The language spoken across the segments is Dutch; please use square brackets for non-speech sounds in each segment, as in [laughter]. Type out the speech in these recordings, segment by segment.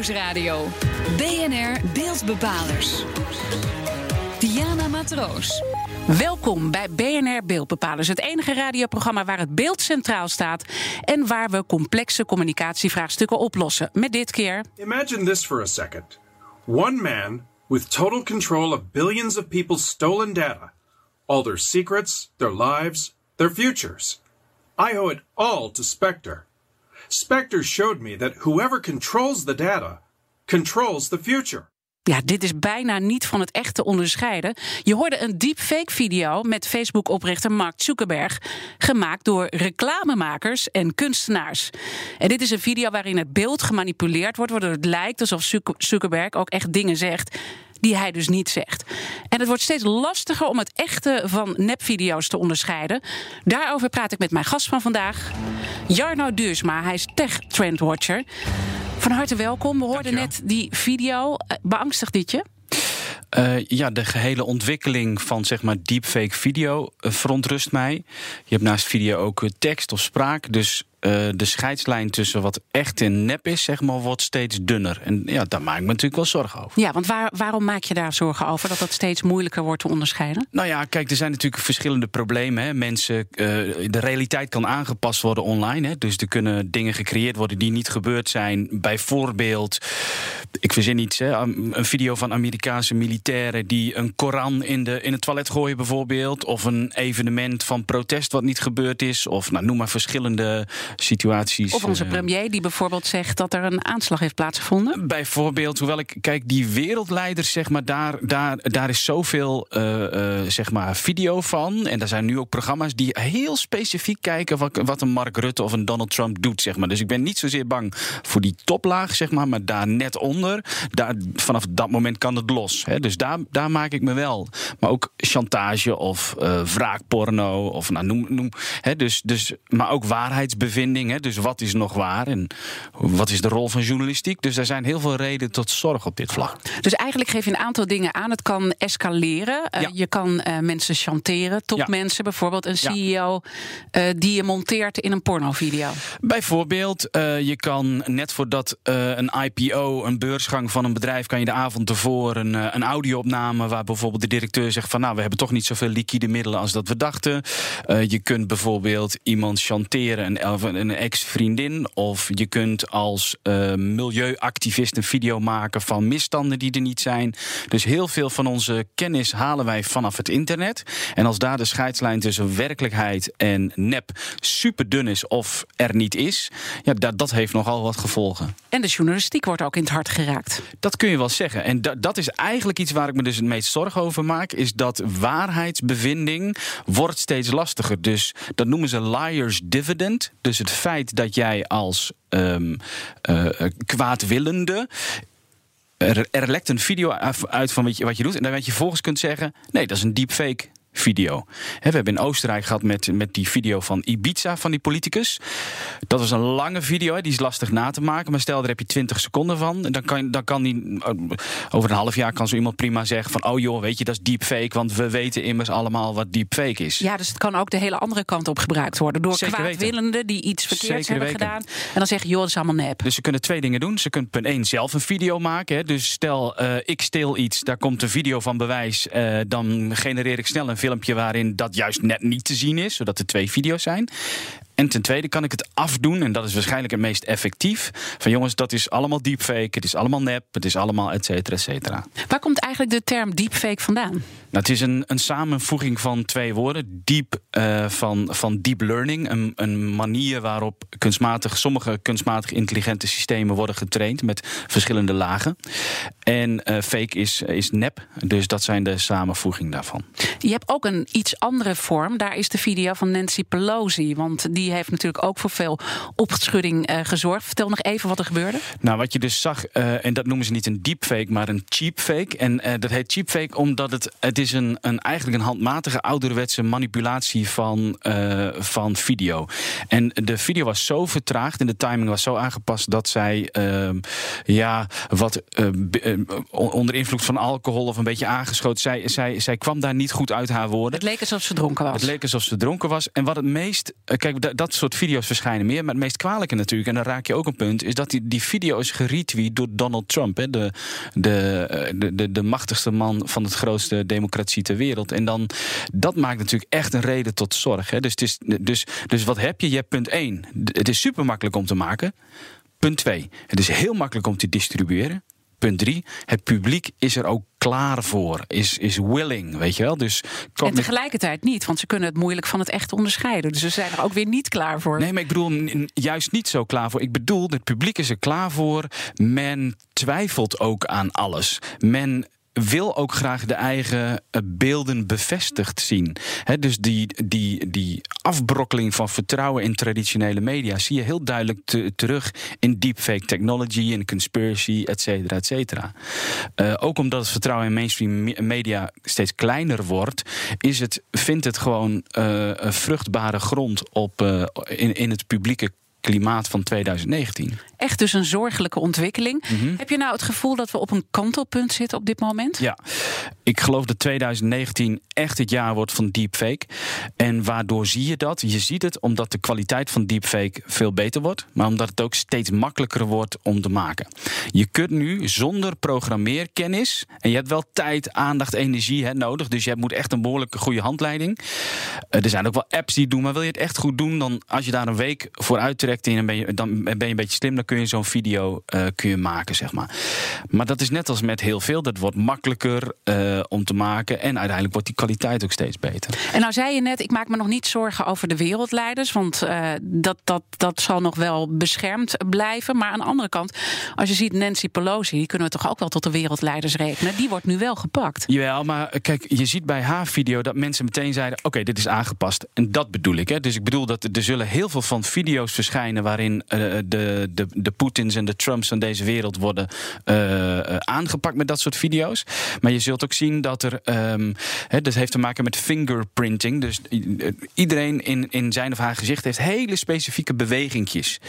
Nieuwsradio. BNR Beeldbepalers. Diana Matroos. Welkom bij BNR Beeldbepalers, het enige radioprogramma waar het beeld centraal staat en waar we complexe communicatievraagstukken oplossen. Met dit keer. Imagine this for a second. One man with total control of billions of people's stolen data, all their secrets, their lives, their futures. I owe it all to Spectre. Spectre showed me that whoever controls the data controls the future. Ja, dit is bijna niet van het echte onderscheiden. Je hoorde een deepfake-video met Facebook-oprichter Mark Zuckerberg, gemaakt door reclamemakers en kunstenaars. En dit is een video waarin het beeld gemanipuleerd wordt, waardoor het lijkt alsof Zuckerberg ook echt dingen zegt die hij dus niet zegt. En het wordt steeds lastiger om het echte van nepvideo's te onderscheiden. Daarover praat ik met mijn gast van vandaag, Jarno Duursma. Hij is tech-trendwatcher. Van harte welkom. We hoorden net die video. Eh, beangstigt dit je? Uh, ja, de gehele ontwikkeling van zeg maar deepfake video uh, verontrust mij. Je hebt naast video ook tekst of spraak. Dus uh, de scheidslijn tussen wat echt en nep is, zeg maar, wordt steeds dunner. En ja, daar maak ik me natuurlijk wel zorgen over. Ja, want waar, waarom maak je daar zorgen over? Dat dat steeds moeilijker wordt te onderscheiden? Nou ja, kijk, er zijn natuurlijk verschillende problemen. Hè. Mensen, uh, de realiteit kan aangepast worden online. Hè. Dus er kunnen dingen gecreëerd worden die niet gebeurd zijn. Bijvoorbeeld, ik verzin iets, hè, een video van Amerikaanse militairen die een Koran in, de, in het toilet gooien, bijvoorbeeld. Of een evenement van protest wat niet gebeurd is. Of nou, noem maar verschillende situaties. Of onze eh, premier die bijvoorbeeld zegt dat er een aanslag heeft plaatsgevonden. Bijvoorbeeld, hoewel ik kijk, die wereldleiders, zeg maar, daar, daar, daar is zoveel uh, zeg maar, video van. En er zijn nu ook programma's die heel specifiek kijken wat, wat een Mark Rutte of een Donald Trump doet. Zeg maar. Dus ik ben niet zozeer bang voor die toplaag, zeg maar, maar daar net onder. Daar, vanaf dat moment kan het los. Hè. Dus daar, daar maak ik me wel. Maar ook chantage of uh, wraakporno. Of nou, noem. noem hè, dus, dus, maar ook waarheidsbevindingen dus wat is nog waar en wat is de rol van journalistiek? Dus er zijn heel veel redenen tot zorg op dit vlak. Dus eigenlijk geef je een aantal dingen aan. Het kan escaleren. Uh, Je kan uh, mensen chanteren. Topmensen, ja. bijvoorbeeld een CEO uh, die je monteert in een pornovideo. Bijvoorbeeld, je kan net voordat een IPO, een beursgang van een bedrijf, kan je de avond ervoor een, een audio-opname waar bijvoorbeeld de directeur zegt van nou, we hebben toch niet zoveel liquide middelen als dat we dachten. je kunt bijvoorbeeld iemand chanteren, een, een ex-vriendin. Of je kunt als uh, milieuactivist een video maken van misstanden die er niet zijn. Dus heel veel van onze kennis halen wij vanaf het internet. En als daar de scheidslijn tussen werkelijkheid en nep super dun is of er niet is, ja, dat, dat heeft nogal wat gevolgen. En de journalistiek wordt ook in het hart geraakt. Dat kun je wel zeggen. En dat, dat is eigenlijk iets waar ik me dus het meest zorgen over maak. Is dat waarheidsbevinding wordt steeds lastiger. Dus dat noemen ze liar's dividend. Dus het feit dat jij als um, uh, kwaadwillende er, er, lekt een video uit van wat je, wat je doet. En dan wat je volgens kunt zeggen: nee, dat is een deepfake video. we hebben in Oostenrijk gehad met, met die video van Ibiza, van die politicus. Dat was een lange video, die is lastig na te maken. Maar stel, daar heb je 20 seconden van. Dan kan, dan kan die, eh, over een half jaar kan zo iemand prima zeggen van... oh joh, weet je, dat is deepfake, want we weten immers allemaal wat deepfake is. Ja, dus het kan ook de hele andere kant op gebruikt worden. Door kwaadwillenden die iets verkeerds hebben gedaan. En dan zeggen, joh, dat is allemaal nep. Dus ze kunnen twee dingen doen. Ze kunnen punt 1 zelf een video maken. Hè. Dus stel, uh, ik steel iets, daar komt een video van bewijs. Uh, dan genereer ik snel een filmpje waarin dat juist net niet te zien is, zodat er twee video's zijn. En ten tweede kan ik het afdoen, en dat is waarschijnlijk het meest effectief. Van jongens, dat is allemaal deepfake, het is allemaal nep, het is allemaal et cetera, et cetera. Waar komt eigenlijk de term deepfake vandaan? Nou, het is een, een samenvoeging van twee woorden. Deep uh, van, van deep learning. Een, een manier waarop kunstmatig, sommige kunstmatig intelligente systemen worden getraind met verschillende lagen. En uh, fake is, is nep. Dus dat zijn de samenvoeging daarvan. Je hebt ook een iets andere vorm. Daar is de video van Nancy Pelosi. Want die heeft natuurlijk ook voor veel opschudding uh, gezorgd. Vertel nog even wat er gebeurde. Nou, wat je dus zag, uh, en dat noemen ze niet een deepfake, maar een cheapfake. En uh, dat heet cheapfake omdat het, het is een, een, eigenlijk een handmatige ouderwetse manipulatie van, van video. En de video was zo vertraagd en de timing was zo aangepast dat zij ehm, ja, wat onder invloed van alcohol of een beetje aangeschoten. Zij, zij, zij kwam daar niet goed uit haar woorden. Het leek alsof ze dronken was. Het leek alsof ze dronken was. En wat het meest. Kijk, dat soort video's verschijnen meer. Maar het meest kwalijke natuurlijk, en dan raak je ook een punt, is dat die, die video is geretweet door Donald Trump, hè, de, de, eh, de, de, de machtigste man van het grootste democratie ter wereld. En dan, dat maakt natuurlijk echt een reden tot zorg. Hè. Dus, het is, dus, dus wat heb je? Je hebt punt 1. Het is super makkelijk om te maken. Punt 2. Het is heel makkelijk om te distribueren. Punt 3. Het publiek is er ook klaar voor. Is, is willing, weet je wel. Dus en tegelijkertijd niet, want ze kunnen het moeilijk van het echt onderscheiden. Dus ze zijn er ook weer niet klaar voor. Nee, maar ik bedoel juist niet zo klaar voor. Ik bedoel, het publiek is er klaar voor. Men twijfelt ook aan alles. Men wil ook graag de eigen eh, beelden bevestigd zien. dus die, die, die afbrokkeling van vertrouwen in traditionele media zie je heel duidelijk terug in deepfake technology, in conspiracy, et cetera, et cetera. Uh, ook omdat het vertrouwen in mainstream media steeds kleiner wordt, is het, vindt het gewoon uh, vruchtbare grond op, in, in het publieke klimaat van 2019. Echt dus een zorgelijke ontwikkeling. Mhm. Heb je nou het gevoel dat we op een kantelpunt zitten op dit moment? Ja, ik geloof dat 2019 echt het jaar wordt van deepfake. En waardoor zie je dat? Je ziet het omdat de kwaliteit van deepfake veel beter wordt, maar omdat het ook steeds makkelijker wordt om te maken. Je kunt nu zonder programmeerkennis, en je hebt wel tijd, aandacht, energie hè, nodig, dus je moet echt een behoorlijke goede handleiding. Eh, er zijn ook wel apps die het doen, maar wil je het echt goed doen, dan als je daar een week voor uittrekt in en ben je, dan ben je een beetje slim, dan kun je zo'n video uh, kun je maken, zeg maar. Maar dat is net als met heel veel. Dat wordt makkelijker uh, om te maken. En uiteindelijk wordt die kwaliteit ook steeds beter. En nou zei je net, ik maak me nog niet zorgen over de wereldleiders. Want uh, dat, dat, dat zal nog wel beschermd blijven. Maar aan de andere kant, als je ziet Nancy Pelosi, die kunnen we toch ook wel tot de wereldleiders rekenen. Die wordt nu wel gepakt. Jawel, maar kijk, je ziet bij haar video dat mensen meteen zeiden: oké, dit is aangepast. En dat bedoel ik. Hè. Dus ik bedoel dat er zullen heel veel van video's verschijnen waarin uh, de, de, de Poetins en de Trumps van deze wereld worden uh, aangepakt met dat soort video's. Maar je zult ook zien dat er. Um, dat heeft te maken met fingerprinting. Dus iedereen in, in zijn of haar gezicht heeft hele specifieke bewegingjes.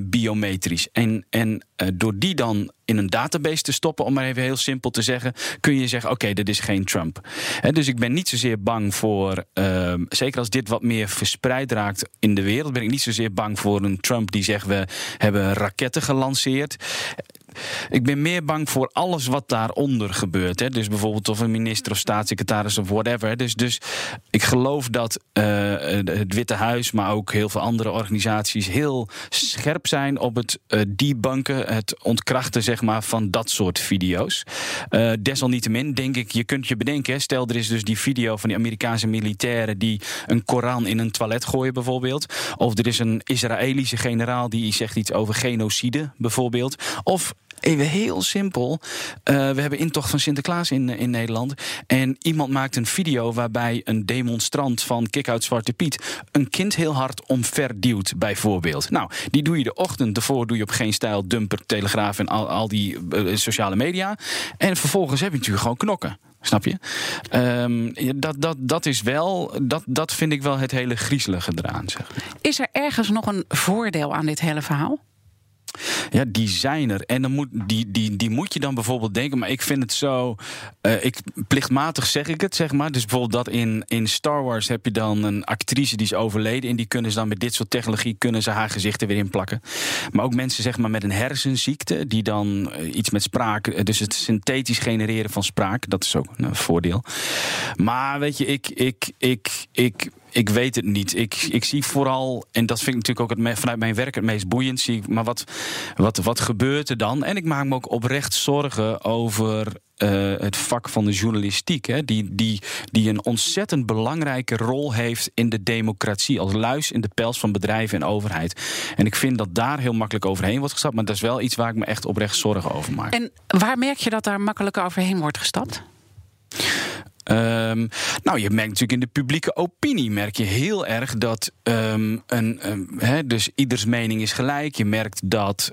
biometrisch. En, en door die dan in een database te stoppen, om maar even heel simpel te zeggen, kun je zeggen: oké, dit is geen Trump. dus ik ben niet zozeer bang voor, uh, zeker als dit wat meer verspreid raakt in de wereld, ben ik niet zozeer bang voor een Trump die zegt: we hebben raketten gelanceerd. Ik ben meer bang voor alles wat daaronder gebeurt. Hè. Dus bijvoorbeeld of een minister of staatssecretaris of whatever. Dus, dus ik geloof dat uh, het Witte Huis, maar ook heel veel andere organisaties heel scherp zijn op het uh, debunken, het ontkrachten zeg maar, van dat soort video's. Uh, desalniettemin denk ik, je kunt je bedenken, stel er is dus die video van die Amerikaanse militairen die een Koran in een toilet gooien bijvoorbeeld. Of er is een Israëlische generaal die zegt iets over genocide bijvoorbeeld. Of Even heel simpel. Uh, we hebben intocht van Sinterklaas in, in Nederland. En iemand maakt een video waarbij een demonstrant van Kick Out Zwarte Piet een kind heel hard omverduwt, bijvoorbeeld. Nou, die doe je de ochtend ervoor, doe je op geen stijl, dumper, telegraaf en al, al die uh, sociale media. En vervolgens heb je natuurlijk gewoon knokken. Snap je? Um, dat, dat, dat is wel, dat, dat vind ik wel het hele griezelige eraan. Zeg. Is er ergens nog een voordeel aan dit hele verhaal? Ja, die zijn er. En dan moet, die, die, die moet je dan bijvoorbeeld denken. Maar ik vind het zo. Uh, ik, plichtmatig zeg ik het, zeg maar. Dus bijvoorbeeld dat in, in Star Wars heb je dan een actrice die is overleden. En die kunnen ze dan met dit soort technologie kunnen ze haar gezicht er weer in plakken. Maar ook mensen zeg maar, met een hersenziekte. Die dan uh, iets met spraak. Uh, dus het synthetisch genereren van spraak. Dat is ook een voordeel. Maar weet je, ik. ik, ik, ik ik weet het niet. Ik, ik zie vooral, en dat vind ik natuurlijk ook het, vanuit mijn werk het meest boeiend, maar wat, wat, wat gebeurt er dan? En ik maak me ook oprecht zorgen over uh, het vak van de journalistiek, hè, die, die, die een ontzettend belangrijke rol heeft in de democratie, als luis in de pels van bedrijven en overheid. En ik vind dat daar heel makkelijk overheen wordt gestapt, maar dat is wel iets waar ik me echt oprecht zorgen over maak. En waar merk je dat daar makkelijk overheen wordt gestapt? Um, nou, je merkt natuurlijk in de publieke opinie merk je heel erg dat um, een, um, dus ieders mening is gelijk. Je merkt dat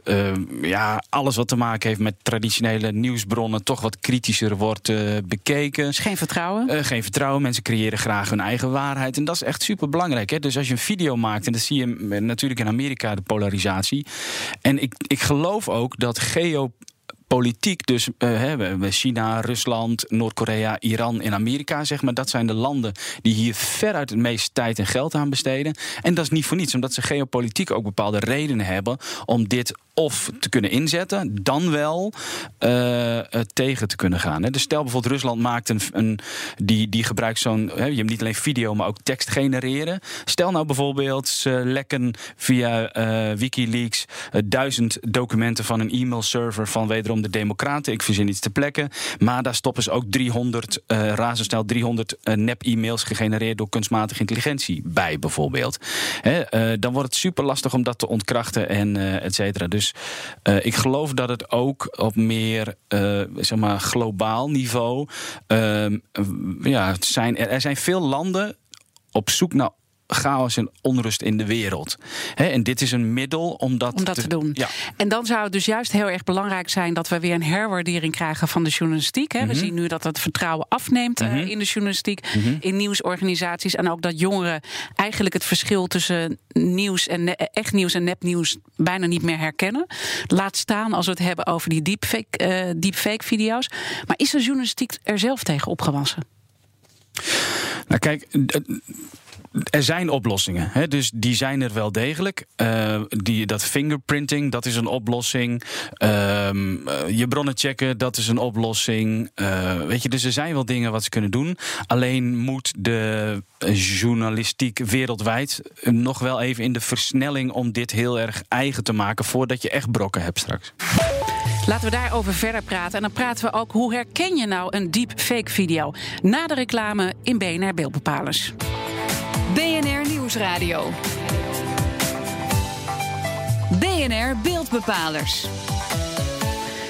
ja, alles wat te maken heeft met traditionele nieuwsbronnen toch wat kritischer wordt uh, bekeken. Dus geen vertrouwen? Uh, geen vertrouwen. Mensen creëren graag hun eigen waarheid. En dat is echt super belangrijk. Dus als je een video maakt, en dat zie je natuurlijk in Amerika, de polarisatie. En ik, ik geloof ook dat geo politiek, dus uh, China, Rusland, Noord-Korea, Iran en Amerika, zeg maar, dat zijn de landen die hier veruit het meest tijd en geld aan besteden. En dat is niet voor niets, omdat ze geopolitiek ook bepaalde redenen hebben om dit of te kunnen inzetten, dan wel uh, tegen te kunnen gaan. Dus stel bijvoorbeeld Rusland maakt een, een die, die gebruikt zo'n, je hebt niet alleen video, maar ook tekst genereren. Stel nou bijvoorbeeld ze lekken via uh, WikiLeaks duizend documenten van een e-mailserver van wederom de Democraten. Ik verzin iets te plekken, maar daar stoppen ze ook 300 uh, razendsnel 300 nep-e-mails gegenereerd door kunstmatige intelligentie bij bijvoorbeeld. dan wordt het super lastig om dat te ontkrachten en et cetera. Dus dus uh, ik geloof dat het ook op meer uh, zeg maar globaal niveau. Uh, ja, zijn, er zijn veel landen op zoek naar chaos en onrust in de wereld. en dit is een middel om dat, om dat te, doen. Ja. En dan zou het dus juist heel erg belangrijk zijn dat we weer een herwaardering krijgen van de journalistiek. We mhm. zien nu dat het vertrouwen afneemt eh, mhm. in de journalistiek, mhm. in nieuwsorganisaties. En ook dat jongeren eigenlijk het verschil tussen nieuws en echt nieuws en nepnieuws bijna niet meer herkennen. Laat staan als we het hebben over die deepfake, uh, deepfake video's. Maar is de journalistiek er zelf tegen opgewassen? Nou, kijk, er zijn oplossingen, hè, dus die zijn er wel degelijk. Uh, die, dat fingerprinting, dat is een oplossing. Uh, je bronnen checken, dat is een oplossing. Uh, weet je, dus er zijn wel dingen wat ze kunnen doen. Alleen moet de journalistiek wereldwijd nog wel even in de versnelling om dit heel erg eigen te maken voordat je echt brokken hebt straks. Laten we daarover verder praten. En dan praten we ook hoe herken je nou een deepfake video? Na de reclame in BNR Beeldbepalers. BNR Nieuwsradio. BNR Beeldbepalers.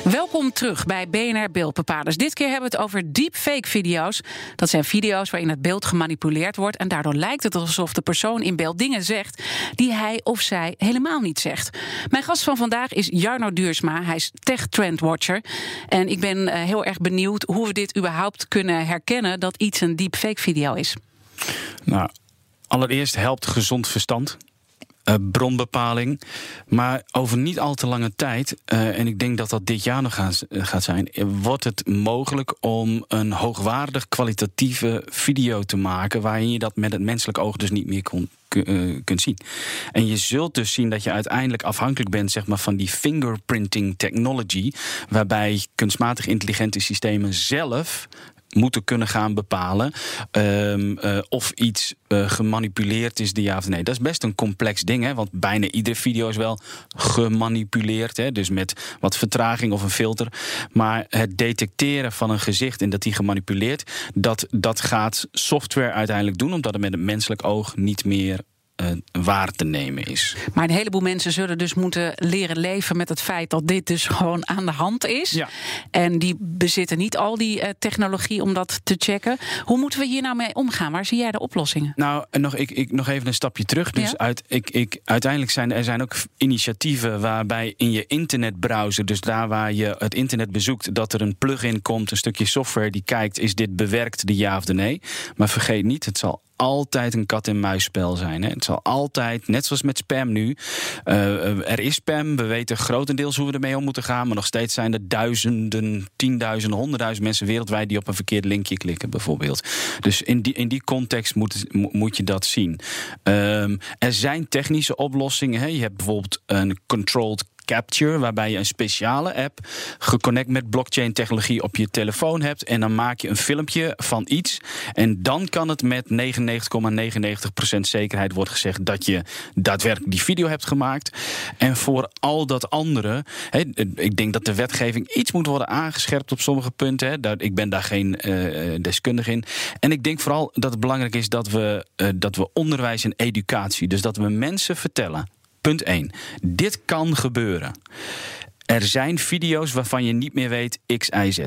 Welkom terug bij BNR Beeldbepalers. Dit keer hebben we het over deepfake-video's. Dat zijn video's waarin het beeld gemanipuleerd wordt. En daardoor lijkt het alsof de persoon in beeld dingen zegt die hij of zij helemaal niet zegt. Mijn gast van vandaag is Jarno Duursma. Hij is Tech Trend Watcher. En ik ben eh, heel erg benieuwd hoe we dit überhaupt kunnen herkennen dat iets een deepfake-video is. Nou, Allereerst helpt gezond verstand. Uh, bronbepaling. Maar over niet al te lange tijd, uh, en ik denk dat dat dit jaar nog gaat, gaat zijn, wordt het mogelijk om een hoogwaardig kwalitatieve video te maken waarin je dat met het menselijk oog dus niet meer kon, kunt zien. En je zult dus zien dat je uiteindelijk afhankelijk bent zeg maar, van die fingerprinting technology, waarbij kunstmatig intelligente systemen zelf moeten kunnen gaan bepalen um, uh, of iets uh, gemanipuleerd is, de ja of nee. Dat is best een complex ding, hè, want bijna iedere video is wel gemanipuleerd, hè, dus met wat vertraging of een filter. Maar het detecteren van een gezicht en dat die gemanipuleerd, dat, dat gaat software uiteindelijk doen, omdat het met het menselijk oog niet meer waar te nemen is. Maar een heleboel mensen zullen dus moeten leren leven met het feit dat dit dus gewoon aan de hand is. Ja. En die bezitten niet al die uh, technologie om dat te checken. Hoe moeten we hier nou mee omgaan? Waar zie jij de oplossingen? Nou, nog, ik, ik, nog even een stapje terug. Dus uit, ik, ik, uiteindelijk zijn er zijn ook initiatieven waarbij in je internetbrowser, dus daar waar je het internet bezoekt, dat er een plugin komt, een stukje software die kijkt, is dit bewerkt, de ja of de nee. Maar vergeet niet, het zal altijd een kat-en-muisspel zijn. Hè. Het zal altijd, net zoals met spam nu. Uh, er is spam, we weten grotendeels hoe we ermee om moeten gaan. Maar nog steeds zijn er duizenden, tienduizenden, honderdduizend mensen wereldwijd die op een verkeerd linkje klikken, bijvoorbeeld. Dus in die, in die context moet, moet je dat zien. Um, er zijn technische oplossingen. Hè. Je hebt bijvoorbeeld een controlled Capture, waarbij je een speciale app geconnect met blockchain technologie op je telefoon hebt. En dan maak je een filmpje van iets. En dan kan het met 99,99% zekerheid worden gezegd dat je daadwerkelijk die video hebt gemaakt. En voor al dat andere, ik denk dat de wetgeving iets moet worden aangescherpt op sommige punten. ik ben daar geen uh, deskundige in. En ik denk vooral dat het belangrijk is dat we, uh, dat we onderwijs en educatie, dus dat we mensen vertellen Punt 1. Dit kan gebeuren. Er zijn video's waarvan je niet meer weet X, Y, Z.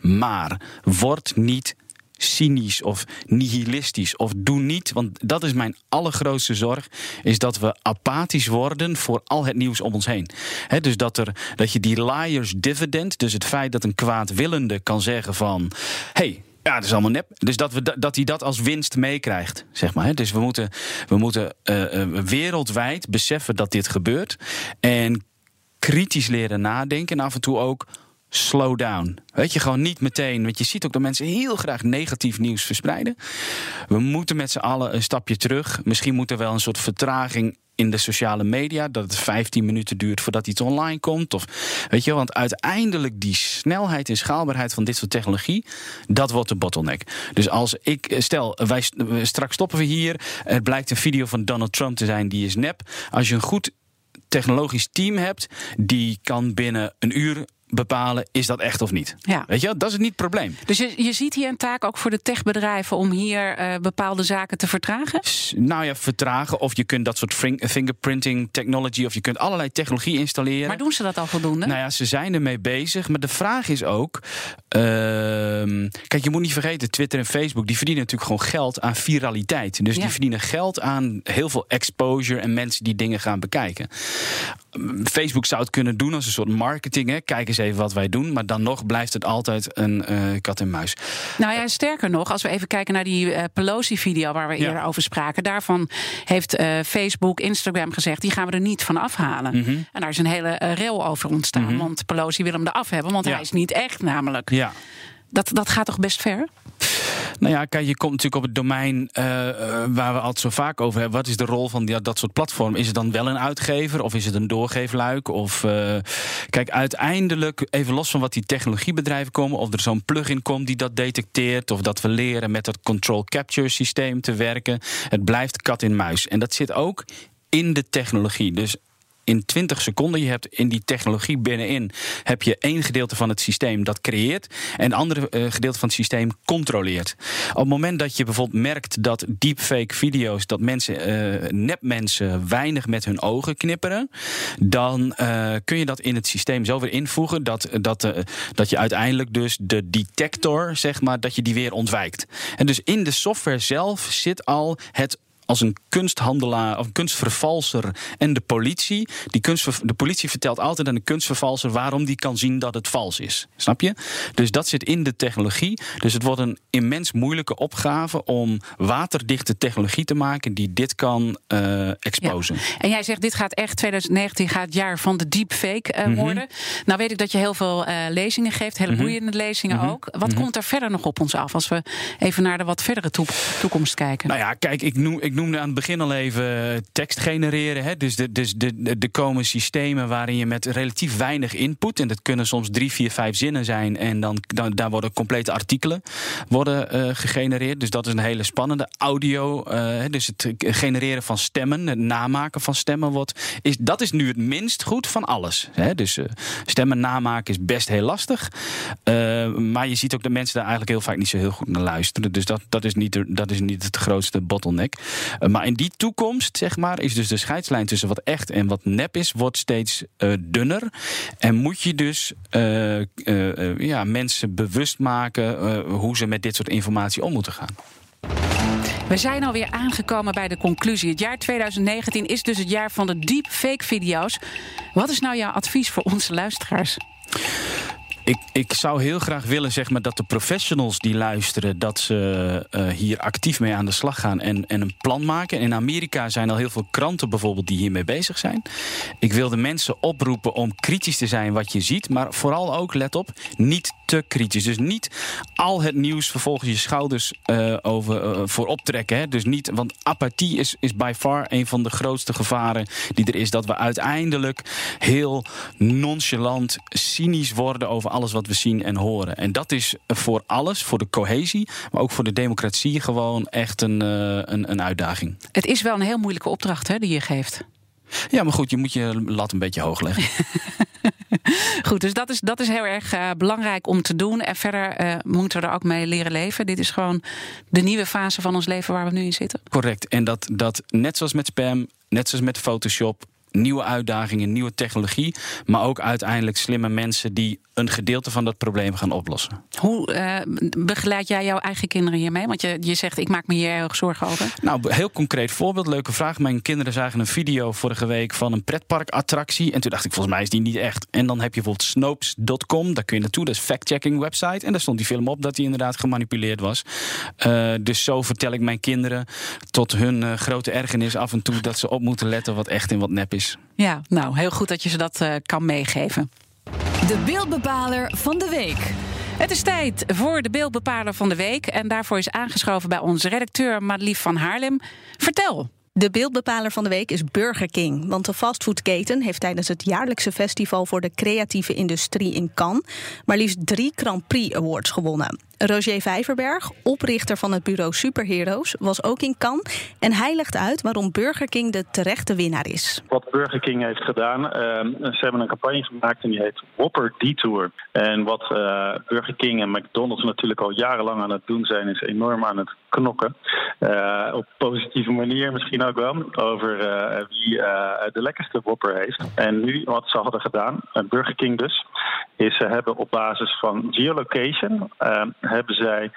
Maar word niet cynisch of nihilistisch. Of doe niet, want dat is mijn allergrootste zorg, is dat we apathisch worden voor al het nieuws om ons heen. dus dat, er, dat je die liars dividend, dus het feit dat een kwaadwillende kan zeggen van... hey, ja, dat is allemaal nep. Dus dat, we, dat hij dat als winst meekrijgt, zeg maar. Dus we moeten, we moeten uh, wereldwijd beseffen dat dit gebeurt. En kritisch leren nadenken. En af en toe ook slow down. Weet je, gewoon niet meteen. Want je ziet ook dat mensen heel graag negatief nieuws verspreiden. We moeten met z'n allen een stapje terug. Misschien moet er wel een soort vertraging in de sociale media. Dat het 15 minuten duurt voordat iets online komt. Of, weet je, want uiteindelijk die snelheid en schaalbaarheid van dit soort technologie, dat wordt de bottleneck. Dus als ik, stel, wij straks stoppen we hier. Het blijkt een video van Donald Trump te zijn, die is nep. Als je een goed technologisch team hebt, die kan binnen een uur bepalen, is dat echt of niet? Ja. Weet je, dat is niet het probleem. Dus je, je ziet hier een taak ook voor de techbedrijven om hier uh, bepaalde zaken te vertragen? Nou ja, vertragen. Of je kunt dat soort fingerprinting technology, of je kunt allerlei technologie installeren. Maar doen ze dat al voldoende? Nou ja, ze zijn ermee bezig. Maar de vraag is ook. Uh, kijk, je moet niet vergeten, Twitter en Facebook die verdienen natuurlijk gewoon geld aan viraliteit. Dus Ja. die verdienen geld aan heel veel exposure en mensen die dingen gaan bekijken. Facebook zou het kunnen doen als een soort marketing. Hè. Kijk eens even wat wij doen. Maar dan nog blijft het altijd een eh, kat en muis. Nou ja, sterker nog, als we even kijken naar die eh, Pelosi-video waar we Ja. eerder over spraken. Daarvan heeft eh, Facebook, Instagram gezegd, die gaan we er niet van afhalen. Mhm. En daar is een hele rel over ontstaan. Want Pelosi wil hem eraf hebben, want Ja. hij is niet echt namelijk. Ja. Dat, dat gaat toch best ver? Nou ja, kijk, je komt natuurlijk op het domein eh, eh, waar we altijd zo vaak over hebben. Wat is de rol van die, dat soort platformen? Is het dan wel een uitgever of is het een doorgeefluik? Of eh, kijk, uiteindelijk, even los van wat die technologiebedrijven komen, of er zo'n plugin komt die dat detecteert, of dat we leren met dat control capture systeem te werken. Het blijft kat in muis. En dat zit ook in de technologie. Dus in 20 seconden. Je hebt in die technologie binnenin heb je één gedeelte van het systeem dat creëert en andere eh, gedeelte van het systeem controleert. Op het moment dat je bijvoorbeeld merkt dat deepfake video's, dat mensen, eh nepmensen, weinig met hun ogen knipperen, dan eh, kun je dat in het systeem zo weer invoegen dat, dat, dat je uiteindelijk dus de detector, zeg maar, dat je die weer ontwijkt. En dus in de software zelf zit al het als een kunsthandelaar of een kunstvervalser en de politie. Die kunstver, de politie vertelt altijd aan de kunstvervalser waarom die kan zien dat het vals is. Snap je? Dus dat zit in de technologie. Dus het wordt een immens moeilijke opgave om waterdichte technologie te maken die dit kan eh exposen. En jij zegt, dit gaat echt, 2019 gaat het jaar van de deepfake eh, Mhm. worden. Nou weet ik dat je heel veel eh, lezingen geeft, hele boeiende lezingen Mhm. ook. Wat komt er verder nog op ons af als we even naar de wat verdere toe- toekomst kijken? Nou ja, kijk, ik, noem, ik noemde aan het begin al even tekst genereren. Hè. Dus de, dus de, de, er komen systemen waarin je met relatief weinig input... en dat kunnen soms drie, vier, vijf zinnen zijn... en dan, dan daar worden complete artikelen worden, eh, gegenereerd. Dus dat is een hele spannende. Audio, eh, dus het genereren van stemmen, het namaken van stemmen... Wordt, is, dat is nu het minst goed van alles. Hè. Dus eh, stemmen namaken is best heel lastig. Eh, maar je ziet ook dat mensen daar eigenlijk heel vaak niet zo heel goed naar luisteren. Dus dat, dat, is, niet, dat is niet het grootste bottleneck. Eh, maar in die toekomst, zeg maar, is dus de scheidslijn tussen wat echt en wat nep is, wordt steeds eh, dunner. En moet je dus eh, ja, mensen bewust maken hoe ze met dit soort informatie om moeten gaan. We zijn alweer aangekomen bij de conclusie. Het jaar 2019 is dus het jaar van de deepfake video's. Wat is nou jouw advies voor onze luisteraars? Ik, ik zou heel graag willen zeg maar, dat de professionals die luisteren... dat ze eh, hier actief mee aan de slag gaan en, en een plan maken. In Amerika zijn al heel veel kranten bijvoorbeeld die hiermee bezig zijn. Ik wil de mensen oproepen om kritisch te zijn wat je ziet... maar vooral ook, let op, niet te kritisch. Dus niet al het nieuws vervolgens je schouders eh, over, eh, voor optrekken. Hè. Dus niet, want apathie is, is by far een van de grootste gevaren die er is. Dat we uiteindelijk heel nonchalant, cynisch worden over alles wat we zien en horen. En dat is voor alles, voor de cohesie, maar ook voor de democratie gewoon echt een, eh, een, een uitdaging. Het is wel een heel moeilijke opdracht hè, die je geeft. Ja, maar goed, je moet je lat een beetje hoog leggen. [laughs] Goed, dus dat is, dat is heel erg eh, belangrijk om te doen. En verder eh, moeten we er ook mee leren leven. Dit is gewoon de nieuwe fase van ons leven waar we nu in zitten. Correct. En dat, dat net zoals met spam, net zoals met Photoshop, nieuwe uitdagingen, nieuwe technologie, maar ook uiteindelijk slimme mensen die een gedeelte van dat probleem gaan oplossen. Hoe eh, begeleid jij jouw eigen kinderen hiermee? Want je, je zegt, ik maak me hier heel erg zorgen over. Nou, heel concreet voorbeeld, leuke vraag. Mijn kinderen zagen een video vorige week van een pretparkattractie. En toen dacht ik, volgens mij is die niet echt. En dan heb je bijvoorbeeld Snopes.com, daar kun je naartoe. Dat is fact-checking website. En daar stond die film op dat die inderdaad gemanipuleerd was. Uh, dus zo vertel ik mijn kinderen tot hun uh, grote ergernis af en toe... dat ze op moeten letten wat echt en wat nep is. Ja, nou, heel goed dat je ze dat uh, kan meegeven. De beeldbepaler van de week. Het is tijd voor de beeldbepaler van de week. En daarvoor is aangeschoven bij onze redacteur Madelief van Haarlem. Vertel. De beeldbepaler van de week is Burger King. Want de fastfoodketen heeft tijdens het jaarlijkse festival voor de creatieve industrie in Cannes maar liefst drie Grand Prix Awards gewonnen. Roger Vijverberg, oprichter van het bureau Superheroes, was ook in Cannes. En hij legt uit waarom Burger King de terechte winnaar is. Wat Burger King heeft gedaan, uh, ze hebben een campagne gemaakt en die heet Whopper Detour. En wat uh, Burger King en McDonald's natuurlijk al jarenlang aan het doen zijn, is enorm aan het knokken. Uh, op positieve manier misschien ook wel, over wie de lekkerste Whopper heeft. En nu wat ze hadden gedaan, Burger King dus, is ze hebben op basis van geolocation hebben zij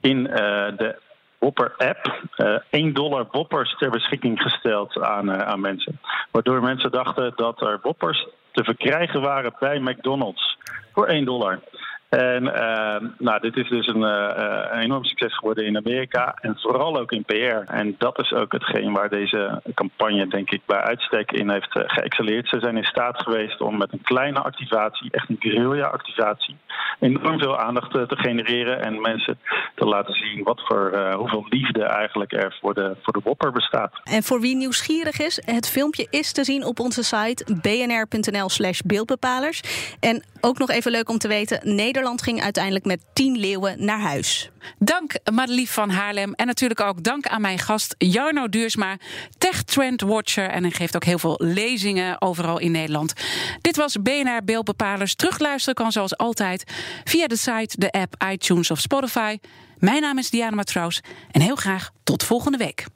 in uh, de Whopper-app uh, 1 dollar Whoppers ter beschikking gesteld aan, uh, aan mensen. Waardoor mensen dachten dat er Whoppers te verkrijgen waren bij McDonald's voor 1 dollar. En uh, nou, dit is dus een, uh, een, enorm succes geworden in Amerika en vooral ook in PR. En dat is ook hetgeen waar deze campagne, denk ik, bij uitstek in heeft uh. Ze zijn in staat geweest om met een kleine activatie, echt een guerrilla-activatie, enorm veel aandacht te genereren en mensen te laten zien wat voor hoeveel liefde eigenlijk er voor de, voor de Whopper bestaat. En voor wie nieuwsgierig is, het filmpje is te zien op onze site bnr.nl/slash beeldbepalers. En ook nog even leuk om te weten: Nederland ging uiteindelijk met 10 leeuwen naar huis. Dank Madelief van Haarlem. En natuurlijk ook dank aan mijn gast Jarno Duursma, Tech Trend Watcher. En hij geeft ook heel veel lezingen overal in Nederland. Dit was BNR Beeldbepalers. Terugluisteren kan zoals altijd via de site, de app, iTunes of Spotify. Mijn naam is Diana Matroos en heel graag tot volgende week.